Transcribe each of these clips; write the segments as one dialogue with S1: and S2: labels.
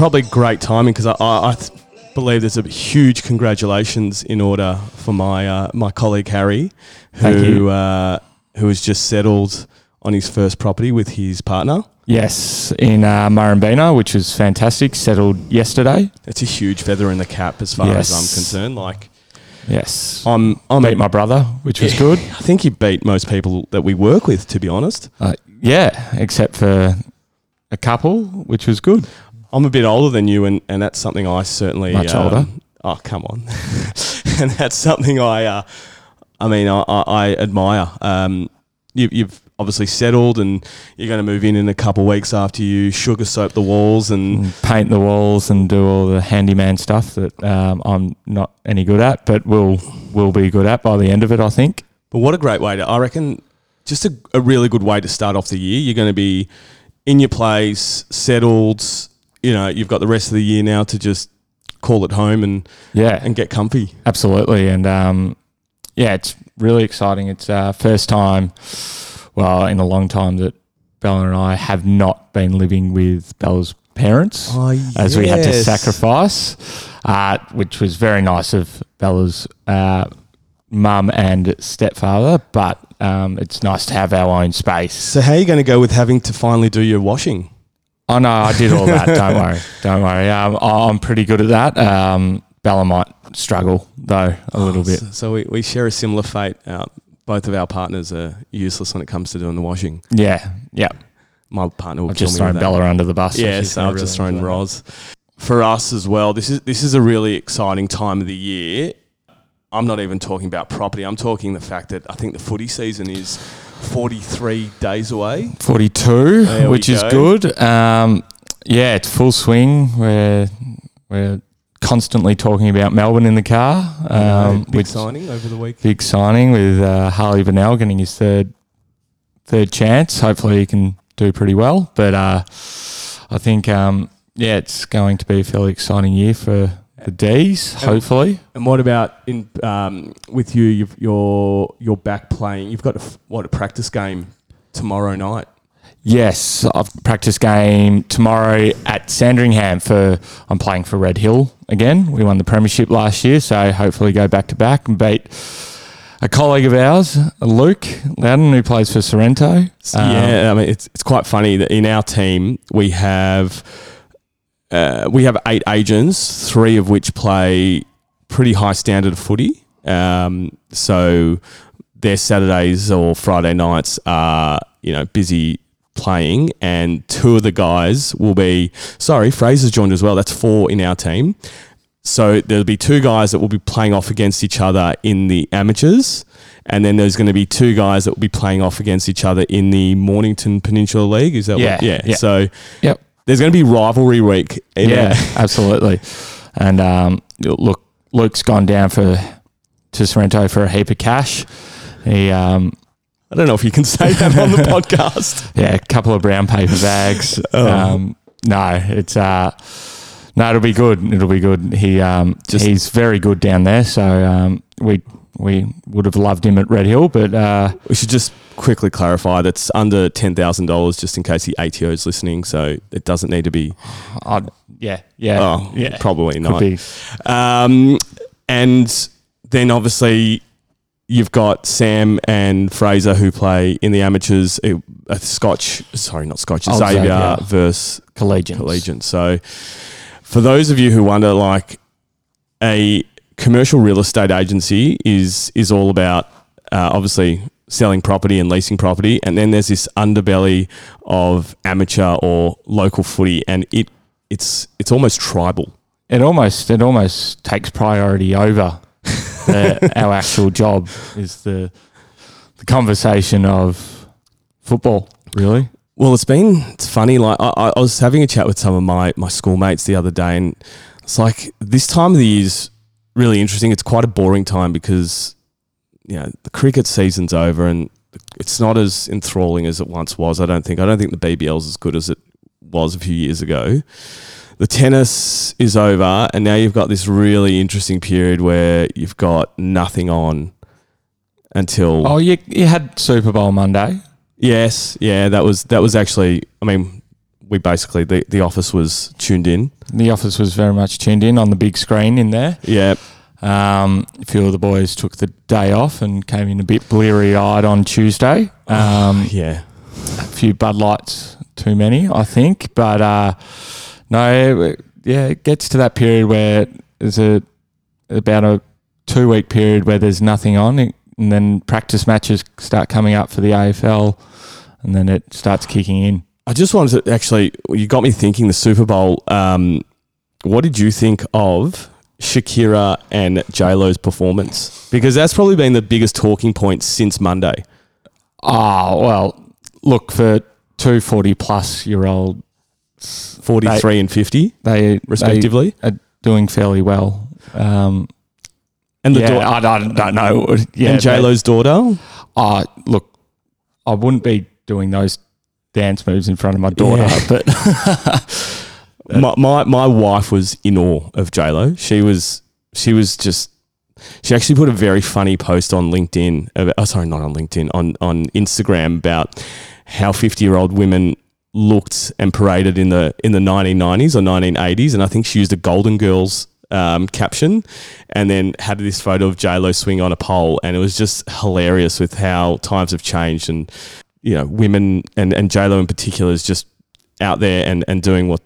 S1: probably great timing because I, I, I believe there's a huge congratulations in order for my uh, my colleague Harry, who uh, who has just settled on his first property with his partner.
S2: Yes, in uh, Murrumbeena, which was fantastic. Settled yesterday.
S1: It's a huge feather in the cap as far as I'm concerned. Like
S2: Yes.
S1: I'm, I'm
S2: Beat my brother, which was good.
S1: I think he beat most people that we work with, to be honest.
S2: Uh, yeah, except for a couple, which was good.
S1: I'm a bit older than you, and, and that's something I certainly
S2: Much
S1: um,
S2: older.
S1: Oh, come on, and that's something I, uh, I mean, I, I, I admire. Um, you, you've obviously settled, and you're going to move in in a couple of weeks after you sugar soap the walls, and
S2: And paint the walls and do all the handyman stuff that um, I'm not any good at, but will will be good at by the end of it, I think.
S1: But what a great way to, I reckon, just a, a really good way to start off the year. You're going to be in your place, settled. You know, you've got the rest of the year now to just call it home and,
S2: Yeah,
S1: and get comfy.
S2: absolutely. And um, yeah, it's really exciting. It's uh, first time, well, in a long time that Bella and I have not been living with Bella's parents.
S1: Oh,
S2: as we had to sacrifice, uh, which was very nice of Bella's uh, mum and stepfather. But um, it's nice to have our own space.
S1: So, how are you going to go with having to finally do your washing?
S2: Oh no, I did all that. Don't worry, don't worry. Um, I'm pretty good at that. Um, Bella might struggle though a little bit.
S1: So, so we, we share a similar fate. Uh, both of our partners are useless when it comes to doing the washing.
S2: Yeah, yeah.
S1: My partner will
S2: I've just thrown. Bella under the bus.
S1: Yeah, so I've just
S2: really
S1: thrown. Roz. For us as well, this is this is a really exciting time of the year. I'm not even talking about property. I'm talking the fact that I think the footy season is 43 days away.
S2: 42,
S1: There
S2: which is
S1: go.
S2: good. Um, yeah, it's full swing. We're we're constantly talking about Melbourne in the car. Um,
S1: Big signing over the week.
S2: big signing with uh, Harley Bennell getting his third third chance. Hopefully, he can do pretty well. But uh, I think um, yeah, it's going to be a fairly exciting year for the D's. Hopefully,
S1: And what about in um, with you? You've, you're you're back playing. You've got a, what a practice game tomorrow night.
S2: yes. I've practice game tomorrow at Sandringham for. I'm playing for Red Hill again. We won the premiership last year, so hopefully go back to back and beat. A colleague of ours, Luke Loudon, who plays for Sorrento. Um,
S1: yeah, I mean it's it's quite funny that in our team we have uh, we have eight agents, three of which play pretty high standard footy. Um, so their Saturdays or Friday nights are you know busy playing, and two of the guys will be sorry, Fraser's joined as well. That's four in our team. So there'll be two guys that will be playing off against each other in the amateurs, and then there's going to be two guys that will be playing off against each other in the Mornington Peninsula League. Is that
S2: Yeah,
S1: what? Yeah.
S2: yeah.
S1: So
S2: Yep.
S1: There's going to be rivalry week.
S2: Yeah, absolutely. And um, look, Luke's gone down for to Sorrento for a heap of cash. He, um,
S1: I don't know if you can say that on the podcast.
S2: yeah, a couple of brown paper bags.
S1: Oh.
S2: Um, no, it's uh, no, it'll be good. It'll be good. He, um,
S1: Just-
S2: he's very good down there. So um, we we would have loved him at Red Hill, but uh,
S1: We should just quickly clarify that's under ten thousand dollars, just in case the ATO is listening. So it doesn't need to be.
S2: I'd, yeah, yeah,
S1: Oh,
S2: yeah,
S1: probably
S2: could
S1: not.
S2: be.
S1: Um, and then obviously you've got Sam and Fraser who play in the amateurs. A, a Scotch, sorry, not Scotch, Xavier,
S2: Xavier.
S1: versus
S2: collegians.
S1: Collegian. So for those of you who wonder, like a commercial real estate agency is is all about uh, obviously selling property and leasing property, and then there's this underbelly of amateur or local footy, and it it's it's almost tribal.
S2: It almost it almost takes priority over the, our actual job is the the conversation of football. Really,
S1: Well, it's been it's funny. Like I, I- was having a chat with some of my my schoolmates the other day, and it's like this time of the year is really interesting. It's quite a boring time because you know the cricket season's over, and it's not as enthralling as it once was. I don't think. I don't think the BBL's as good as it was a few years ago. The tennis is over, and now you've got this really interesting period where you've got nothing on until
S2: oh, you you had Super Bowl Monday.
S1: Yes, yeah, that was that was actually. I mean, we basically the, the office was tuned in.
S2: The office was very much tuned in on the big screen in there.
S1: Yeah,
S2: Um, a few of the boys took the day off and came in a bit bleary eyed on Tuesday. Um,
S1: yeah.
S2: a few Bud Lights too many, I think. But uh, no, it- yeah, it gets to that period where there's a about a two week period where there's nothing on, and then practice matches start coming up for the AFL, and then it starts kicking in.
S1: I just wanted to actually, you got me thinking the Super Bowl. Um, what did you think of Shakira and J Lo's performance? Because that's probably been the biggest talking point since Monday.
S2: Ah, well, look for two 40 plus year old,
S1: 43 and 50,
S2: they
S1: respectively.
S2: they are doing fairly well. Um,
S1: and the
S2: yeah,
S1: dau-
S2: I, I don't know. yeah,
S1: and j-lo's daughter.
S2: Uh, look, I wouldn't be doing those dance moves in front of my daughter,
S1: Yeah.
S2: but
S1: My, my my wife was in awe of J Lo. She was she was just she actually put a very funny post on LinkedIn. About, oh, sorry, not on LinkedIn on on Instagram about how fifty year old women looked and paraded in the in the nineteen nineties or nineteen eighties, and I think she used a Golden Girls. Um, caption and then had this photo of Lo swing on a pole, and it was just hilarious with how times have changed, and you know, women and and Lo in particular is just out there and and doing what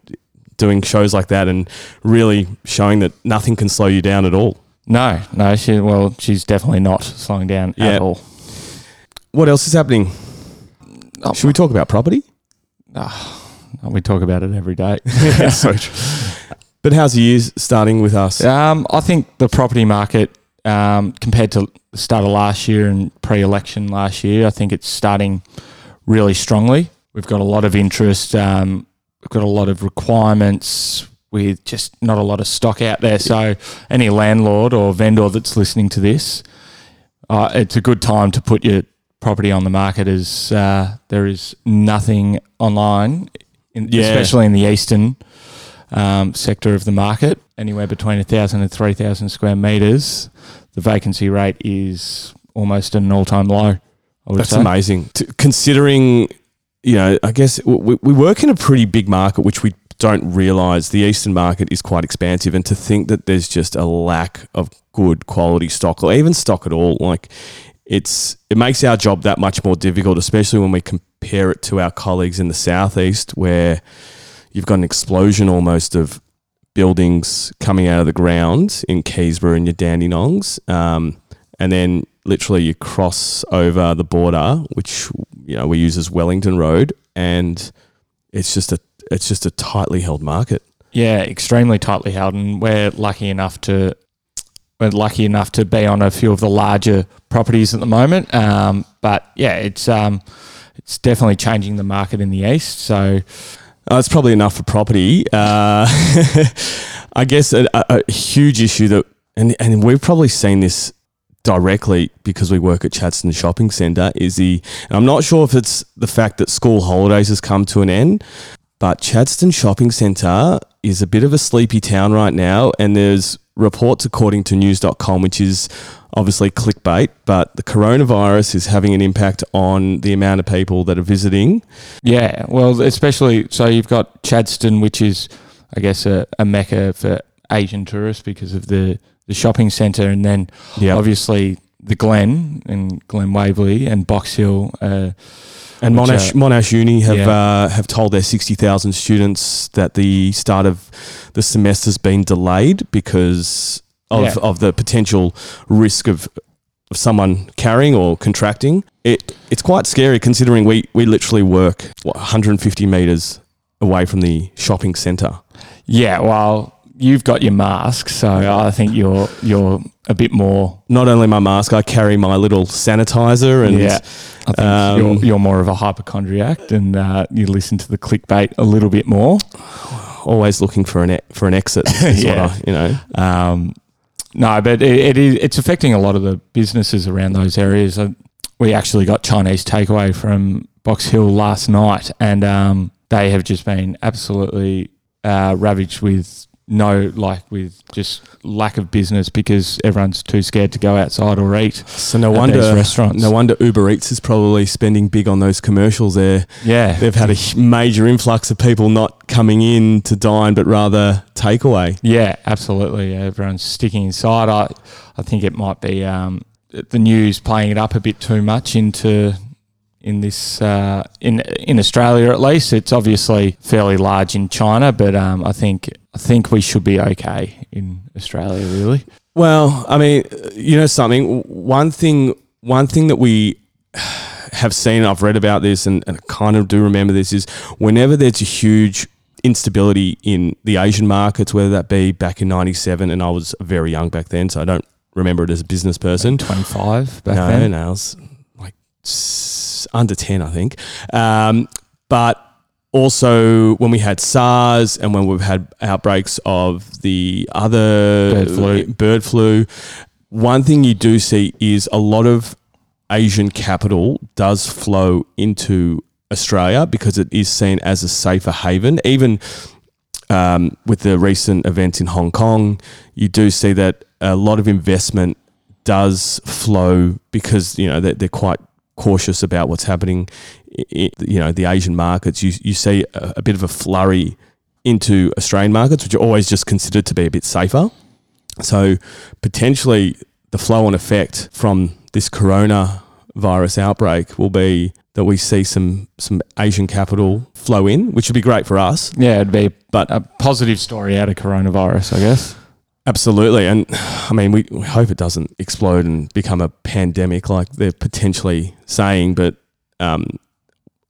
S1: doing shows like that and really showing that nothing can slow you down at all.
S2: no, no, she well, she's definitely not slowing down
S1: Yeah.
S2: at all.
S1: What else is happening? Oh, Should we talk about property?
S2: We talk about it every day.
S1: so true. But how's the year starting with us?
S2: um, I think the property market, um, compared to the start of last year and pre-election last year, I think it's starting really strongly. We've got a lot of interest. Um, got a lot of requirements with just not a lot of stock out there. So any landlord or vendor that's listening to this, uh, it's a good time to put your property on the market as uh, there is nothing online, in,
S1: Yeah.
S2: especially in the eastern um, sector of the market, anywhere between 1,000 and 3,000 square metres. The vacancy rate is almost at an all-time low.
S1: That's
S2: say.
S1: amazing. T- considering, you know, I guess we, we work in a pretty big market, which we don't realize the eastern market is quite expansive. And to think that there's just a lack of good quality stock or even stock at all, like it's it makes our job that much more difficult, especially when we compare it to our colleagues in the southeast, where you've got an explosion almost of buildings coming out of the ground in Keysborough and your Dandenongs. Um, and then literally you cross over the border, which you know we use as Wellington Road, and it's just a it's just a tightly held market.
S2: Yeah, extremely tightly held, and we're lucky enough to we're lucky enough to be on a few of the larger properties at the moment. Um, but yeah, it's um, it's definitely changing the market in the east. So
S1: Uh, it's probably enough for property. Uh, I guess a, a, a huge issue that, and, and we've probably seen this directly because we work at Chadstone Shopping Centre is the, and I'm not sure if it's the fact that school holidays has come to an end, but Chadstone Shopping Centre is a bit of a sleepy town right now. And there's reports according to news.com, which is obviously clickbait, but the coronavirus is having an impact on the amount of people that are visiting.
S2: yeah, well, especially so you've got Chadstone, which is I guess a, a mecca for Asian tourists because of the the shopping centre, and then
S1: Yeah.
S2: obviously the Glen and Glen Waverley and Box Hill. Uh,
S1: And Monash,
S2: uh,
S1: Monash Uni have
S2: yeah.
S1: uh, have told their sixty thousand students that the start of the semester's been delayed because of,
S2: Yeah.
S1: of the potential risk of, of someone carrying or contracting. It it's quite scary considering we we literally work what, 150 meters away from the shopping centre.
S2: Yeah, well, you've got your mask, so I think you're you're a bit more.
S1: Not only my mask, I carry my little sanitizer and
S2: yeah, I think
S1: um,
S2: you're, you're more of a hypochondriac, and uh, you listen to the clickbait a little bit more.
S1: always looking for an e- for an exit. is what
S2: Yeah.
S1: I- you know.
S2: Um, no, but it, it is it's affecting a lot of the businesses around those areas. We actually got Chinese takeaway from Box Hill last night, and um, they have just been absolutely uh, ravaged with no, like with just lack of business because everyone's too scared to go outside or eat.
S1: So no wonder
S2: restaurants.
S1: No wonder Uber Eats is probably spending big on those commercials there.
S2: Yeah,
S1: They've had a major influx of people not coming in to dine, but rather takeaway.
S2: Yeah, absolutely. Everyone's sticking inside. I, I think it might be um, the news playing it up a bit too much into in this uh, in in Australia at least. It's obviously fairly large in China, but um, I think I think we should be okay in Australia. Really,
S1: Well, I mean, you know something. One thing, one thing that we have seen, I've read about this, and, and I kind of do remember this is whenever there's a huge instability in the Asian markets, whether that be back in '97, and I was very young back then, so I don't remember it as a business person.
S2: twenty five back
S1: no,
S2: then.
S1: no, I was like under 10, I think. Um, but also when we had SARS and when we've had outbreaks of the other
S2: Bird flu.
S1: bird flu, one thing you do see is a lot of Asian capital does flow into Australia because it is seen as a safer haven. Even um, with the recent events in Hong Kong, you do see that a lot of investment does flow because you know they're, they're quite cautious about what's happening. You know the Asian markets. You you see a, a bit of a flurry into Australian markets, which are always just considered to be a bit safer. So potentially the flow on effect from this corona virus outbreak will be that we see some some Asian capital flow in, which would be great for us.
S2: Yeah, it'd be
S1: But
S2: a positive story out of coronavirus, I guess.
S1: Absolutely. And I mean, we, we hope it doesn't explode and become a pandemic like they're potentially saying. But um,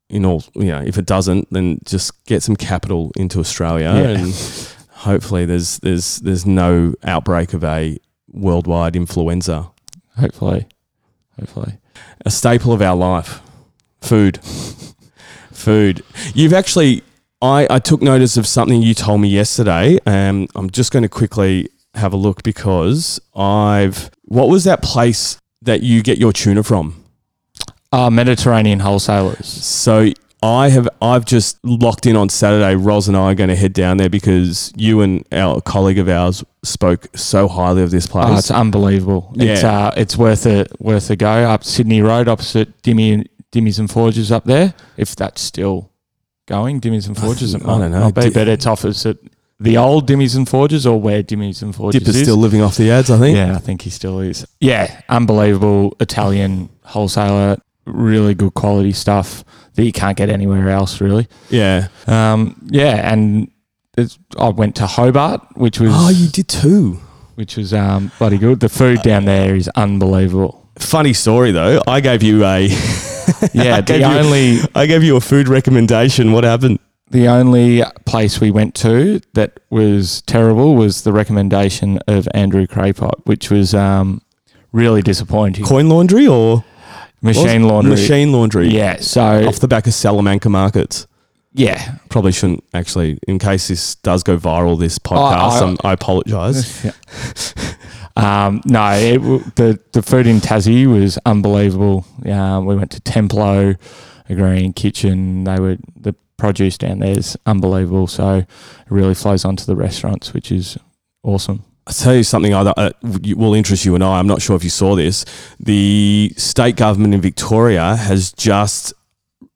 S1: in all, you know, if it doesn't, then just get some capital into Australia
S2: Yeah.
S1: and hopefully there's, there's, there's no outbreak of a worldwide influenza.
S2: Hopefully, hopefully.
S1: A staple of our life food. food. You've actually, I, I took notice of something you told me yesterday. Um, I'm just going to quickly have a look because I've. What was that place that you get your tuna from?
S2: Uh, Mediterranean wholesalers.
S1: So I have. I've just locked in on Saturday. Ros and I are going to head down there because you and our colleague of ours spoke so highly of this place.
S2: Oh, it's unbelievable. It's
S1: Yeah.
S2: uh, it's worth a worth a go up Sydney Road opposite Dimmy Dimmy's and Forges up there. If that's still going, Dimmy's and Forges. It
S1: I
S2: might
S1: don't know.
S2: be, but it's opposite the old Dimmy's and Forges or where Dimmy's and Forges is.
S1: Dipper's
S2: is.
S1: still living off the ads, I think.
S2: yeah, I think he still is. Yeah, unbelievable Italian wholesaler. Really good quality stuff that you can't get anywhere else, really.
S1: Yeah.
S2: Um, yeah, and I went to Hobart, which was
S1: Oh, you did too.
S2: which was um, bloody good. The food down there is unbelievable.
S1: Funny story though. I gave you a.
S2: Yeah, the
S1: you-
S2: only
S1: I gave you a food recommendation. What happened?
S2: the only place we went to that was terrible was the recommendation of Andrew Craypot, which was um, really disappointing.
S1: Coin laundry or
S2: Machine
S1: was-
S2: laundry.
S1: Machine laundry.
S2: Yeah, so
S1: Off the back of Salamanca markets.
S2: yeah,
S1: Probably shouldn't actually. In case this does go viral, this podcast,
S2: I-
S1: I, I apologise.
S2: um, no, it, the the food in Tassie was unbelievable. Um, we went to Templo, a green kitchen. They were the produce down there is unbelievable. So it really flows onto the restaurants, which is awesome.
S1: I'll tell you something other uh, will interest you and I. I'm not sure if you saw this. The state government in Victoria has just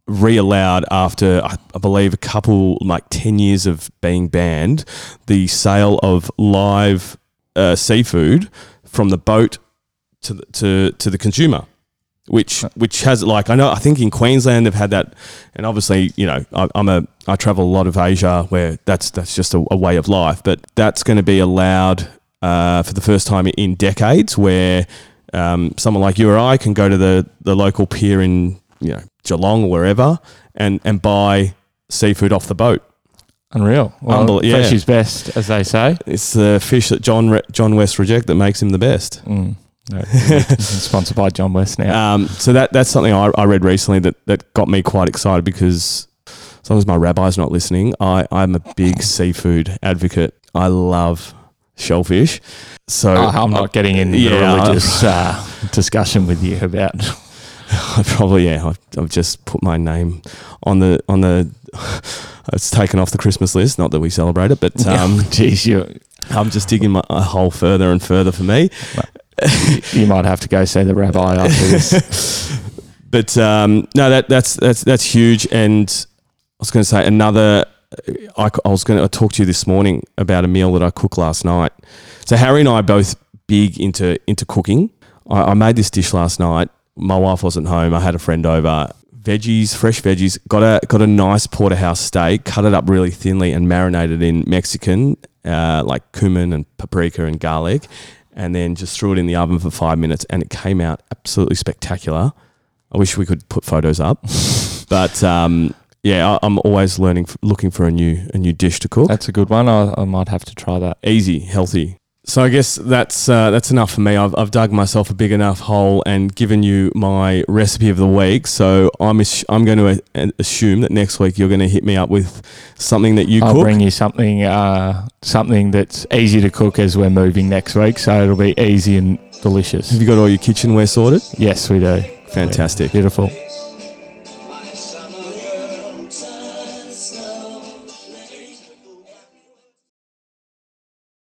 S1: re-allowed after I, believe a couple like 10 years of being banned the sale of live uh, seafood from the boat to the, to to the consumer which which has like I know I think in Queensland they've had that and obviously you know I, I'm a I travel a lot of Asia where that's that's just a, a way of life but that's going to be allowed uh, for the first time in decades where um, someone like you or I can go to the the local pier in you know Geelong or wherever and and buy seafood off the boat
S2: Unreal. Well,
S1: Unbel- yeah.
S2: fresh is best, as they say.
S1: it's the fish that John Re- John West reject that makes him the best
S2: Mm. No, sponsored by John West now.
S1: Um, so that that's something I, I read recently that, that got me quite excited because as long as my rabbi's not listening, I, I'm a big seafood advocate. I love shellfish. So
S2: Oh, I'm not getting into
S1: yeah,
S2: the religious uh, discussion with you about.
S1: I probably yeah I've, I've just put my name on the on the It's taken off the Christmas list. Not that we celebrate it, but um,
S2: Jeez, you,
S1: I'm just digging my a hole further and further for me.
S2: you might have to go see the rabbi after this.
S1: But um, no, that that's that's that's huge. And I was going to say another. I, I was going to talk to you this morning about a meal that I cooked last night. So Harry and I are both big into into cooking. I, I made this dish last night. My wife wasn't home. I had a friend over. Veggies, fresh veggies. Got a got a nice porterhouse steak. Cut it up really thinly and marinated in Mexican, uh, like cumin and paprika and garlic, and then just threw it in the oven for five minutes, and it came out absolutely spectacular. I wish we could put photos up, but um, yeah, I, I'm always learning, looking for a new a new dish to cook.
S2: That's a good one. I, I might have to try that.
S1: Easy, healthy. So I guess that's uh, that's enough for me. I've, I've dug myself a big enough hole and given you my recipe of the week. So I'm ass- I'm going to a- assume that next week you're going to hit me up with something that you cook.
S2: I'll
S1: cook.
S2: bring you something uh, something that's easy to cook as we're moving next week, so it'll be easy and delicious.
S1: Have you got all your kitchenware sorted?
S2: Yes, we do.
S1: Fantastic.
S2: Beautiful.